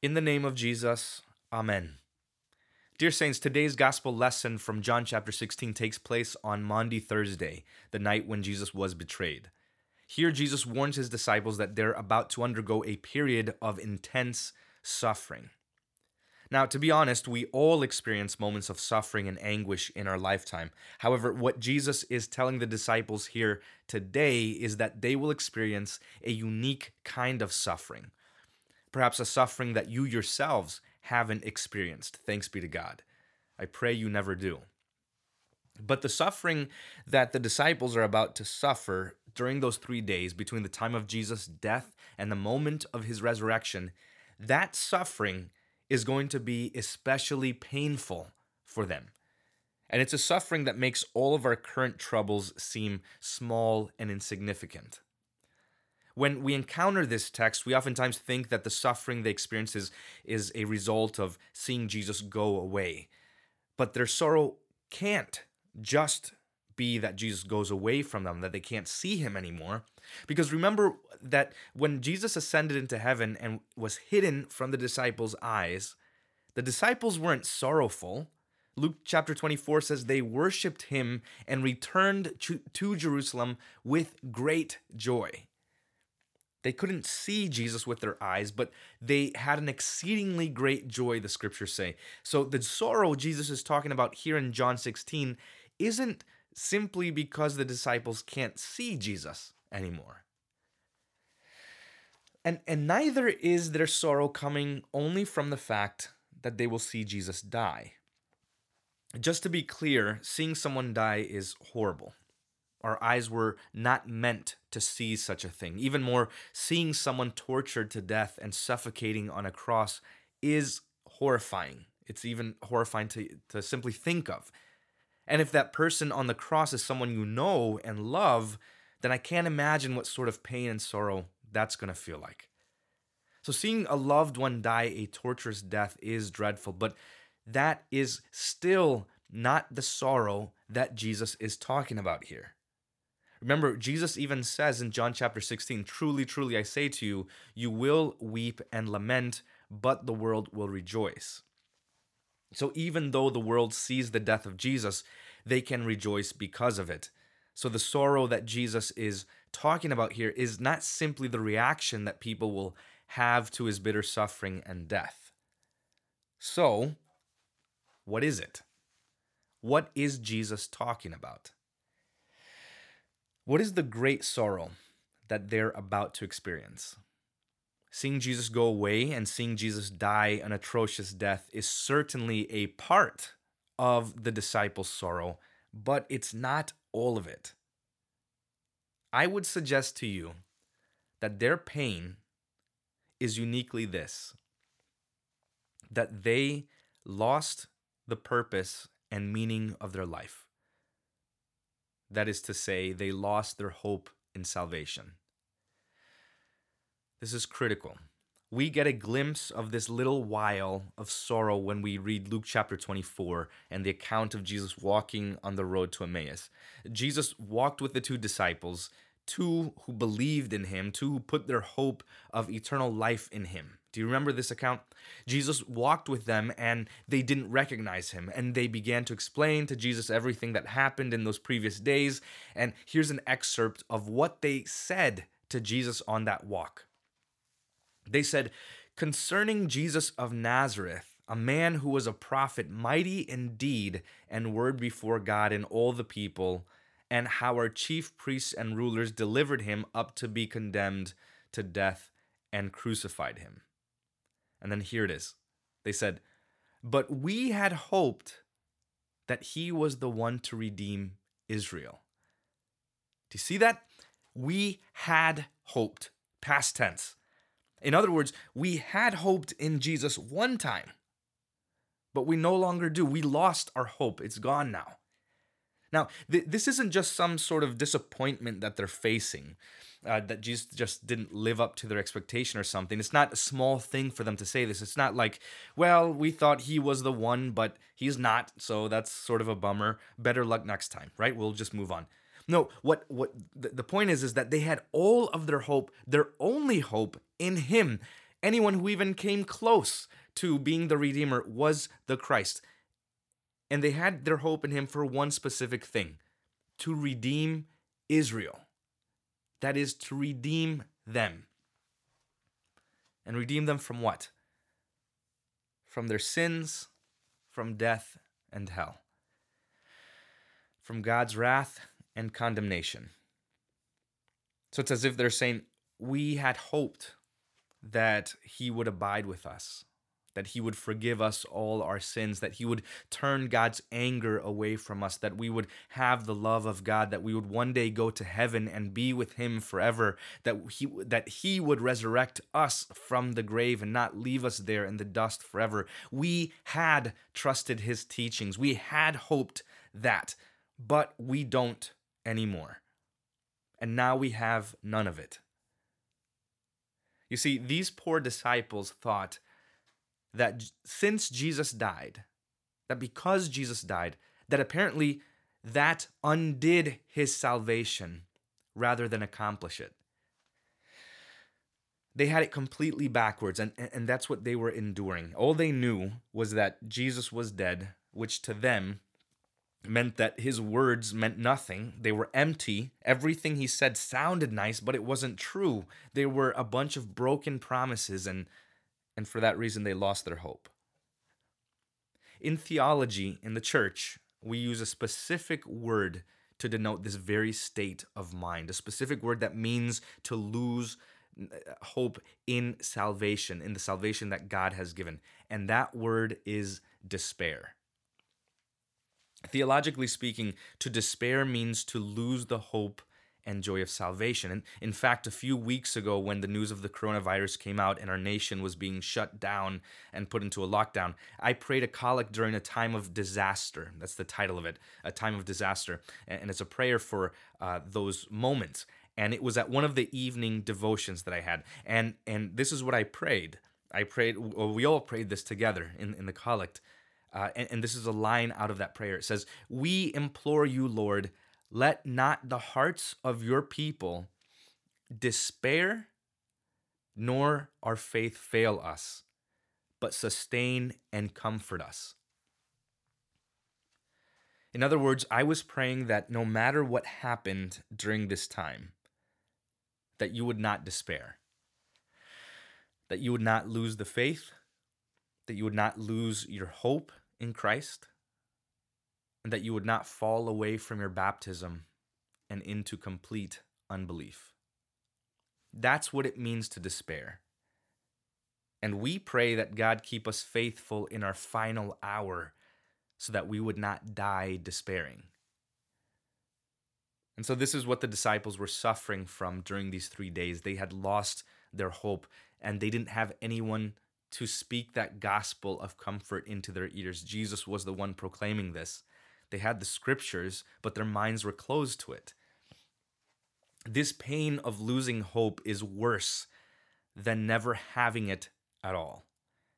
In the name of Jesus, Amen. Dear Saints, today's gospel lesson from John chapter 16 takes place on Maundy Thursday, the night when Jesus was betrayed. Here, Jesus warns his disciples that they're about to undergo a period of intense suffering. Now, to be honest, we all experience moments of suffering and anguish in our lifetime. However, what Jesus is telling the disciples here today is that they will experience a unique kind of suffering. Perhaps a suffering that you yourselves haven't experienced. Thanks be to God. I pray you never do. But the suffering that the disciples are about to suffer during those three days between the time of Jesus' death and the moment of his resurrection, that suffering is going to be especially painful for them. And it's a suffering that makes all of our current troubles seem small and insignificant. When we encounter this text, we oftentimes think that the suffering they experience is, is a result of seeing Jesus go away. But their sorrow can't just be that Jesus goes away from them, that they can't see him anymore. Because remember that when Jesus ascended into heaven and was hidden from the disciples' eyes, the disciples weren't sorrowful. Luke chapter 24 says they worshiped him and returned to, to Jerusalem with great joy. They couldn't see Jesus with their eyes, but they had an exceedingly great joy, the scriptures say. So the sorrow Jesus is talking about here in John 16 isn't simply because the disciples can't see Jesus anymore. And, and neither is their sorrow coming only from the fact that they will see Jesus die. Just to be clear, seeing someone die is horrible. Our eyes were not meant to see such a thing. Even more, seeing someone tortured to death and suffocating on a cross is horrifying. It's even horrifying to, to simply think of. And if that person on the cross is someone you know and love, then I can't imagine what sort of pain and sorrow that's going to feel like. So, seeing a loved one die a torturous death is dreadful, but that is still not the sorrow that Jesus is talking about here. Remember, Jesus even says in John chapter 16, Truly, truly, I say to you, you will weep and lament, but the world will rejoice. So even though the world sees the death of Jesus, they can rejoice because of it. So the sorrow that Jesus is talking about here is not simply the reaction that people will have to his bitter suffering and death. So, what is it? What is Jesus talking about? What is the great sorrow that they're about to experience? Seeing Jesus go away and seeing Jesus die an atrocious death is certainly a part of the disciples' sorrow, but it's not all of it. I would suggest to you that their pain is uniquely this that they lost the purpose and meaning of their life. That is to say, they lost their hope in salvation. This is critical. We get a glimpse of this little while of sorrow when we read Luke chapter 24 and the account of Jesus walking on the road to Emmaus. Jesus walked with the two disciples, two who believed in him, two who put their hope of eternal life in him. Do you remember this account? Jesus walked with them and they didn't recognize him. And they began to explain to Jesus everything that happened in those previous days. And here's an excerpt of what they said to Jesus on that walk. They said, Concerning Jesus of Nazareth, a man who was a prophet, mighty in deed and word before God and all the people, and how our chief priests and rulers delivered him up to be condemned to death and crucified him. And then here it is. They said, But we had hoped that he was the one to redeem Israel. Do you see that? We had hoped. Past tense. In other words, we had hoped in Jesus one time, but we no longer do. We lost our hope. It's gone now. Now, th- this isn't just some sort of disappointment that they're facing, uh, that Jesus just didn't live up to their expectation or something. It's not a small thing for them to say this. It's not like, well, we thought he was the one, but he's not, so that's sort of a bummer. Better luck next time, right? We'll just move on. No, what what the, the point is is that they had all of their hope, their only hope in him. anyone who even came close to being the Redeemer was the Christ. And they had their hope in him for one specific thing to redeem Israel. That is, to redeem them. And redeem them from what? From their sins, from death and hell, from God's wrath and condemnation. So it's as if they're saying, We had hoped that He would abide with us, that He would forgive us all our sins, that He would turn God's anger away from us, that we would have the love of God, that we would one day go to heaven and be with Him forever, that He, that he would resurrect us from the grave and not leave us there in the dust forever. We had trusted His teachings, we had hoped that, but we don't anymore. And now we have none of it. You see, these poor disciples thought that since Jesus died, that because Jesus died, that apparently that undid his salvation rather than accomplish it. They had it completely backwards, and, and that's what they were enduring. All they knew was that Jesus was dead, which to them meant that his words meant nothing. They were empty. Everything he said sounded nice, but it wasn't true. They were a bunch of broken promises, and, and for that reason, they lost their hope. In theology, in the church, we use a specific word to denote this very state of mind, a specific word that means to lose uh, hope in salvation, in the salvation that God has given. And that word is despair. Theologically speaking, to despair means to lose the hope and joy of salvation. And in fact, a few weeks ago, when the news of the coronavirus came out and our nation was being shut down and put into a lockdown, I prayed a collect during a time of disaster. That's the title of it, a time of disaster. And it's a prayer for uh, those moments. And it was at one of the evening devotions that I had. And, and this is what I prayed. I prayed, well, we all prayed this together in, in the collect. Uh, and, and this is a line out of that prayer. It says, We implore you, Lord, let not the hearts of your people despair, nor our faith fail us, but sustain and comfort us. In other words, I was praying that no matter what happened during this time, that you would not despair, that you would not lose the faith, that you would not lose your hope in Christ, and that you would not fall away from your baptism and into complete unbelief. That's what it means to despair. And we pray that God keep us faithful in our final hour so that we would not die despairing. And so, this is what the disciples were suffering from during these three days. They had lost their hope and they didn't have anyone to speak that gospel of comfort into their ears. Jesus was the one proclaiming this. They had the scriptures, but their minds were closed to it. This pain of losing hope is worse than never having it at all.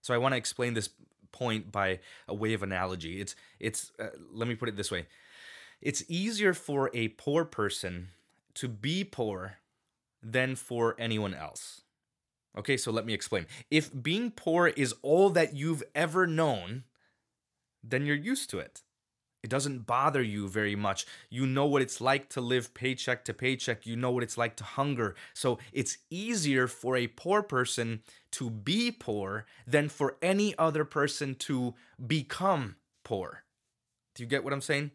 So I want to explain this point by a way of analogy. It's it's uh, let me put it this way. It's easier for a poor person to be poor than for anyone else. Okay, so let me explain. If being poor is all that you've ever known, then you're used to it. It doesn't bother you very much. You know what it's like to live paycheck to paycheck. You know what it's like to hunger. So it's easier for a poor person to be poor than for any other person to become poor. Do you get what I'm saying?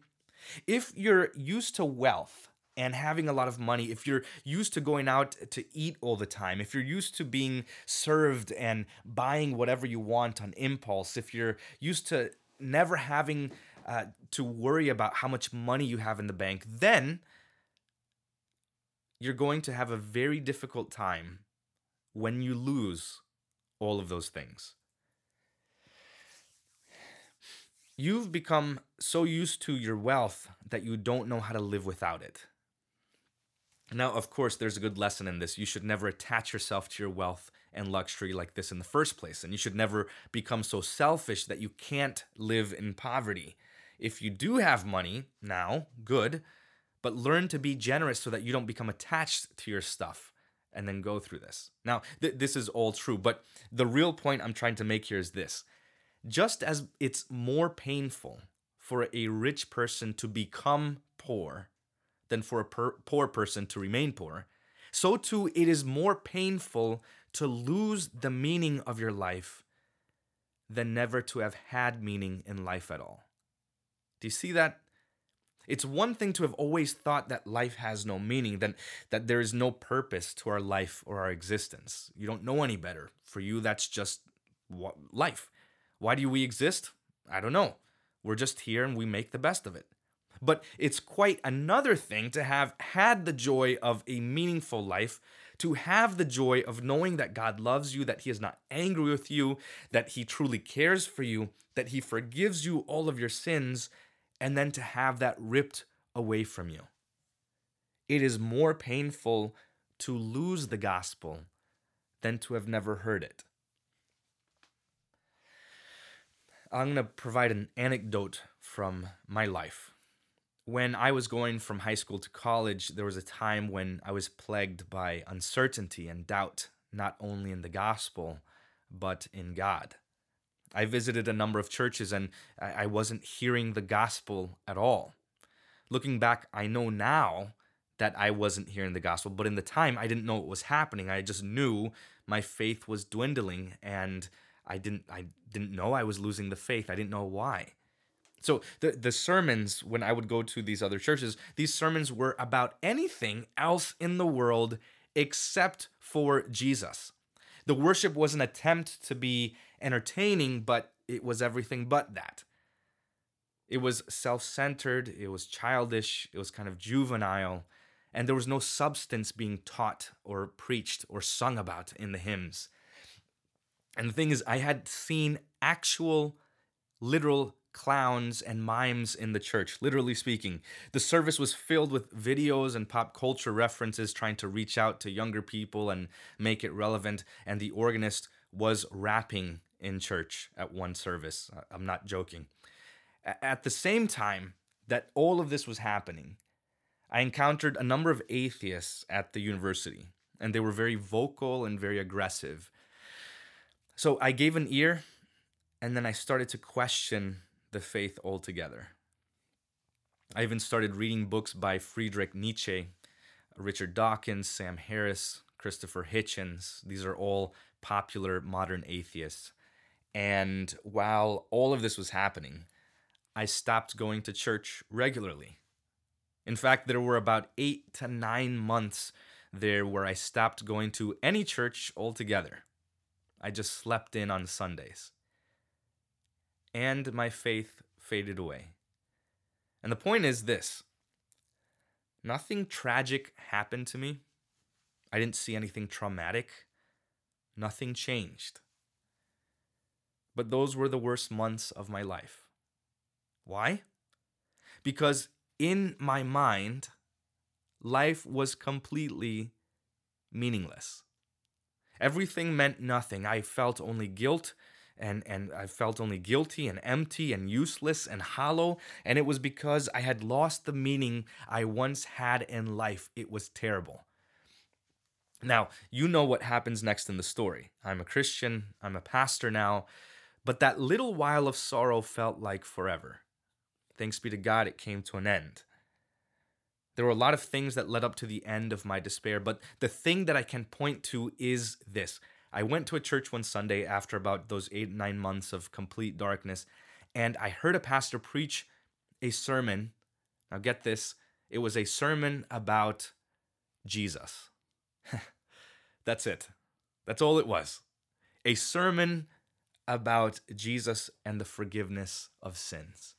If you're used to wealth, and having a lot of money, if you're used to going out to eat all the time, if you're used to being served and buying whatever you want on impulse, if you're used to never having uh, to worry about how much money you have in the bank, then you're going to have a very difficult time when you lose all of those things. You've become so used to your wealth that you don't know how to live without it. Now, of course, there's a good lesson in this. You should never attach yourself to your wealth and luxury like this in the first place. And you should never become so selfish that you can't live in poverty. If you do have money now, good, but learn to be generous so that you don't become attached to your stuff and then go through this. Now, th- this is all true, but the real point I'm trying to make here is this. Just as it's more painful for a rich person to become poor than for a per- poor person to remain poor, so too it is more painful to lose the meaning of your life than never to have had meaning in life at all. Do you see that? It's one thing to have always thought that life has no meaning, that, that there is no purpose to our life or our existence. You don't know any better. For you, that's just life. Why do we exist? I don't know. We're just here and we make the best of it. But it's quite another thing to have had the joy of a meaningful life, to have the joy of knowing that God loves you, that He is not angry with you, that He truly cares for you, that He forgives you all of your sins, and then to have that ripped away from you. It is more painful to lose the gospel than to have never heard it. I'm going to provide an anecdote from my life. When I was going from high school to college, there was a time when I was plagued by uncertainty and doubt, not only in the gospel, but in God. I visited a number of churches and I wasn't hearing the gospel at all. Looking back, I know now that I wasn't hearing the gospel, but in the time I didn't know what was happening. I just knew my faith was dwindling and I didn't I didn't know I was losing the faith. I didn't know why. So the the sermons when I would go to these other churches, these sermons were about anything else in the world except for Jesus. The worship was an attempt to be entertaining, but it was everything but that. It was self centered, it was childish, it was kind of juvenile, and there was no substance being taught or preached or sung about in the hymns. And the thing is, I had seen actual, literal clowns and mimes in the church, literally speaking. The service was filled with videos and pop culture references trying to reach out to younger people and make it relevant, and the organist was rapping in church at one service. I'm not joking. At the same time that all of this was happening, I encountered a number of atheists at the university, and they were very vocal and very aggressive. So I gave an ear, and then I started to question the faith altogether. I even started reading books by Friedrich Nietzsche, Richard Dawkins, Sam Harris, Christopher Hitchens. These are all popular modern atheists. And while all of this was happening, I stopped going to church regularly. In fact, there were about eight to nine months there where I stopped going to any church altogether. I just slept in on Sundays. And my faith faded away. And the point is this nothing tragic happened to me. I didn't see anything traumatic. Nothing changed. But those were the worst months of my life. Why? Because in my mind, life was completely meaningless. Everything meant nothing. I felt only guilt and, and I felt only guilty and empty and useless and hollow. And it was because I had lost the meaning I once had in life. It was terrible. Now, you know what happens next in the story. I'm a Christian, I'm a pastor now, but that little while of sorrow felt like forever. Thanks be to God, it came to an end. There were a lot of things that led up to the end of my despair, but the thing that I can point to is this. I went to a church one Sunday after about those eight, nine months of complete darkness, and I heard a pastor preach a sermon. Now, get this it was a sermon about Jesus. That's it. That's all it was. A sermon about Jesus and the forgiveness of sins.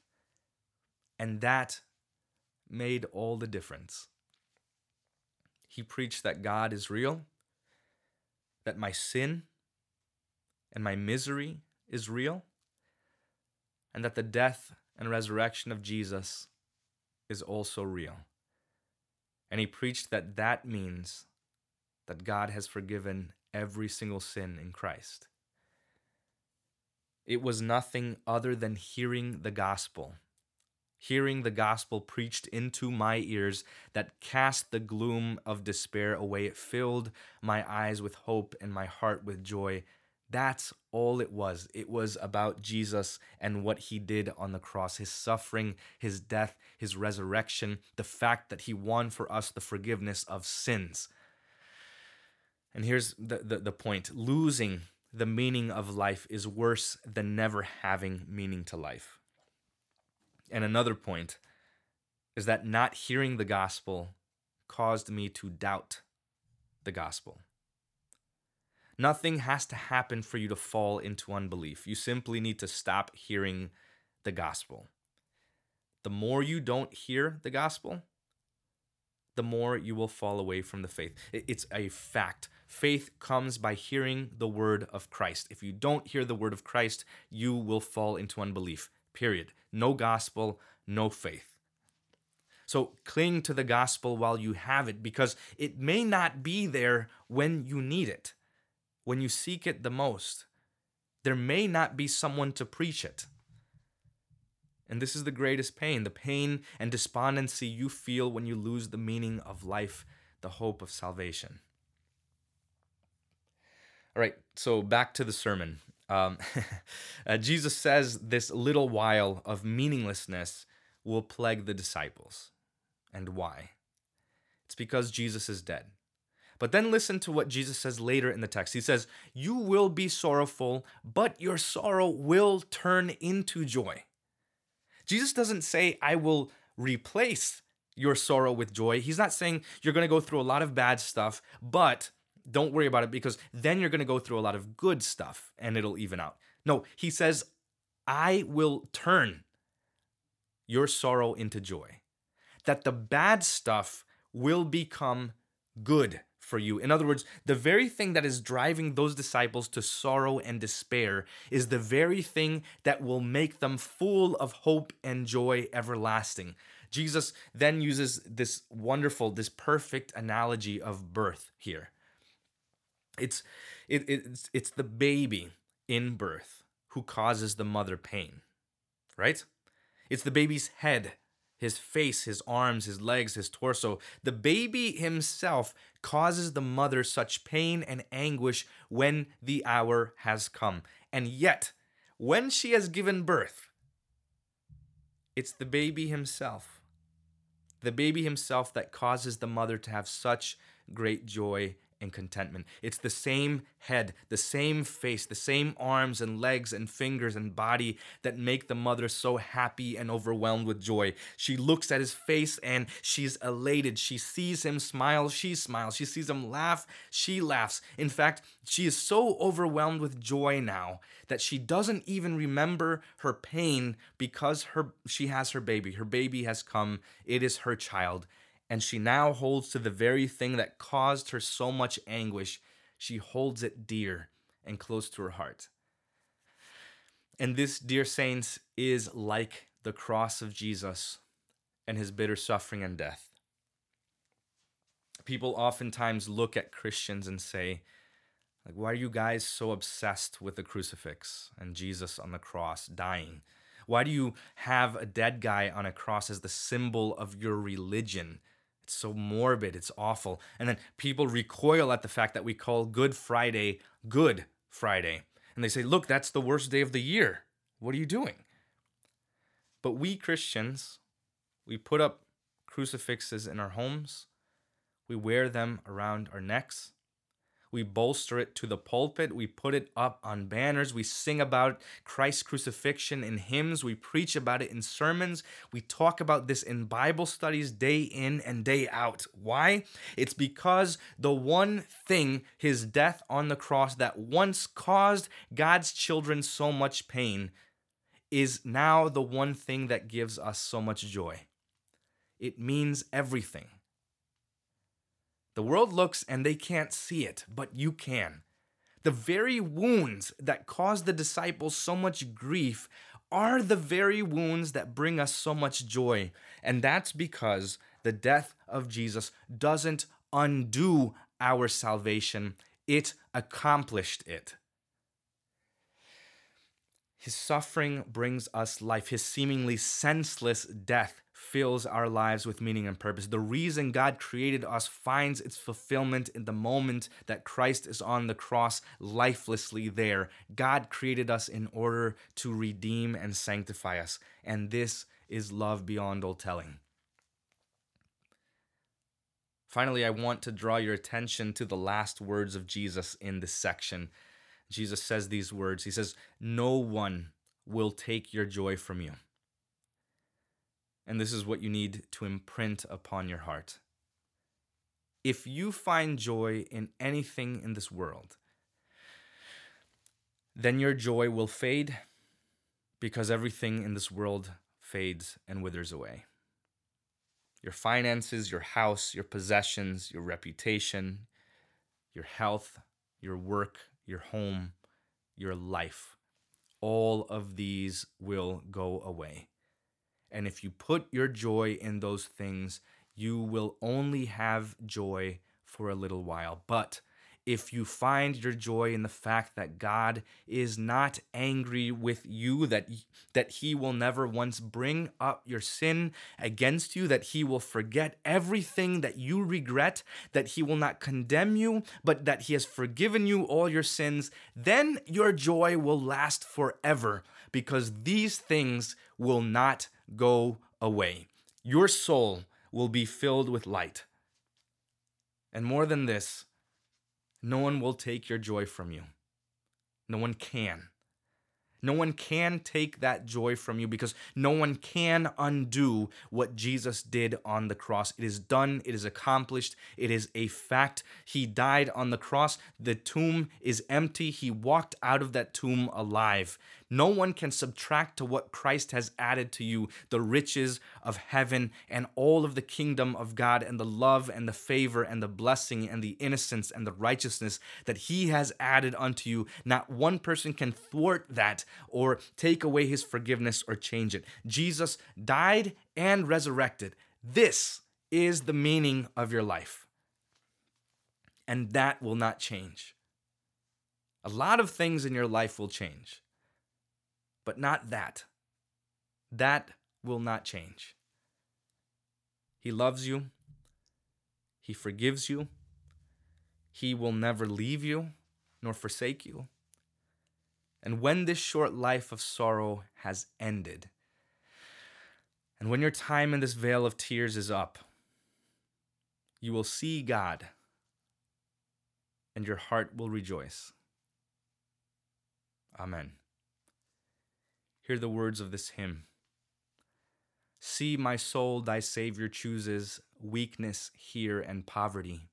And that made all the difference. He preached that God is real, that my sin and my misery is real, and that the death and resurrection of Jesus is also real. And he preached that that means that God has forgiven every single sin in Christ. It was nothing other than hearing the gospel hearing the gospel preached into my ears that cast the gloom of despair away. It filled my eyes with hope and my heart with joy. That's all it was. It was about Jesus and what he did on the cross, his suffering, his death, his resurrection, the fact that he won for us the forgiveness of sins. And here's the, the, the point losing the meaning of life is worse than never having meaning to life. And another point is that not hearing the gospel caused me to doubt the gospel. Nothing has to happen for you to fall into unbelief. You simply need to stop hearing the gospel. The more you don't hear the gospel, the more you will fall away from the faith. It's a fact. Faith comes by hearing the word of Christ. If you don't hear the word of Christ, you will fall into unbelief. Period. No gospel, no faith. So cling to the gospel while you have it because it may not be there when you need it when you seek it the most, there may not be someone to preach it. And this is the greatest pain the pain and despondency you feel when you lose the meaning of life, the hope of salvation. All right, so back to the sermon. Um, uh, Jesus says this little while of meaninglessness will plague the disciples. And why? It's because Jesus is dead. But then listen to what Jesus says later in the text. He says, You will be sorrowful, but your sorrow will turn into joy. Jesus doesn't say, I will replace your sorrow with joy. He's not saying you're going to go through a lot of bad stuff, but don't worry about it because then you're going to go through a lot of good stuff and it'll even out. No, he says, I will turn your sorrow into joy. That the bad stuff will become good for you. In other words, the very thing that is driving those disciples to sorrow and despair is the very thing that will make them full of hope and joy everlasting. Jesus then uses this wonderful, this perfect analogy of birth here. It's it, it's it's the baby in birth who causes the mother pain, right? It's the baby's head his face, his arms, his legs, his torso. The baby himself causes the mother such pain and anguish when the hour has come. And yet, when she has given birth, it's the baby himself, the baby himself that causes the mother to have such great joy and contentment. It's the same head, the same face, the same arms and legs and fingers and body that make the mother so happy and overwhelmed with joy. She looks at his face and she's elated. She sees him smile, she smiles. She sees him laugh, she laughs. In fact, she is so overwhelmed with joy now that she doesn't even remember her pain because her she has her baby. Her baby has come. It is her child and she now holds to the very thing that caused her so much anguish. She holds it dear and close to her heart. And this, dear saints, is like the cross of Jesus and his bitter suffering and death. People oftentimes look at Christians and say, like, why are you guys so obsessed with the crucifix and Jesus on the cross dying? Why do you have a dead guy on a cross as the symbol of your religion? It's so morbid, it's awful. And then people recoil at the fact that we call Good Friday Good Friday. And they say, look, that's the worst day of the year. What are you doing? But we Christians, we put up crucifixes in our homes, we wear them around our necks, we bolster it to the pulpit. We put it up on banners. We sing about Christ's crucifixion in hymns. We preach about it in sermons. We talk about this in Bible studies day in and day out. Why? It's because the one thing, his death on the cross, that once caused God's children so much pain, is now the one thing that gives us so much joy. It means everything. The world looks and they can't see it, but you can. The very wounds that cause the disciples so much grief are the very wounds that bring us so much joy. And that's because the death of Jesus doesn't undo our salvation, it accomplished it. His suffering brings us life. His seemingly senseless death fills our lives with meaning and purpose. The reason God created us finds its fulfillment in the moment that Christ is on the cross, lifelessly there. God created us in order to redeem and sanctify us. And this is love beyond all telling. Finally, I want to draw your attention to the last words of Jesus in this section. Jesus says these words He says, No one will take your joy from you. And this is what you need to imprint upon your heart. If you find joy in anything in this world, then your joy will fade because everything in this world fades and withers away your finances, your house, your possessions, your reputation, your health, your work, your home, your life. All of these will go away. And if you put your joy in those things, you will only have joy for a little while. But if you find your joy in the fact that God is not angry with you, that, that He will never once bring up your sin against you, that He will forget everything that you regret, that He will not condemn you, but that He has forgiven you all your sins, then your joy will last forever because these things will not go away. Your soul will be filled with light. And more than this, no one will take your joy from you. No one can. No one can take that joy from you because no one can undo what Jesus did on the cross. It is done, it is accomplished, it is a fact. He died on the cross, the tomb is empty. He walked out of that tomb alive. No one can subtract to what Christ has added to you the riches of heaven and all of the kingdom of God and the love and the favor and the blessing and the innocence and the righteousness that He has added unto you. Not one person can thwart that or take away His forgiveness or change it. Jesus died and resurrected. This is the meaning of your life. And that will not change. A lot of things in your life will change but not that. That will not change. He loves you, He forgives you, He will never leave you nor forsake you. And when this short life of sorrow has ended, and when your time in this vale of tears is up, you will see God and your heart will rejoice. Amen. Hear the words of this hymn. See, my soul, thy Savior chooses weakness here and poverty.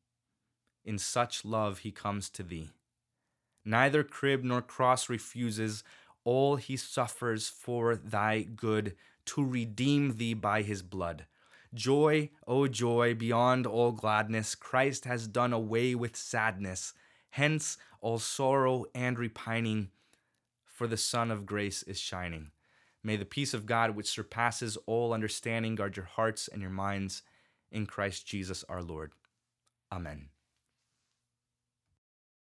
In such love he comes to thee. Neither crib nor cross refuses, all he suffers for thy good, to redeem thee by his blood. Joy, O oh joy, beyond all gladness, Christ has done away with sadness. Hence all sorrow and repining for the Sun of grace is shining. May the peace of God, which surpasses all understanding, guard your hearts and your minds in Christ Jesus our Lord. Amen.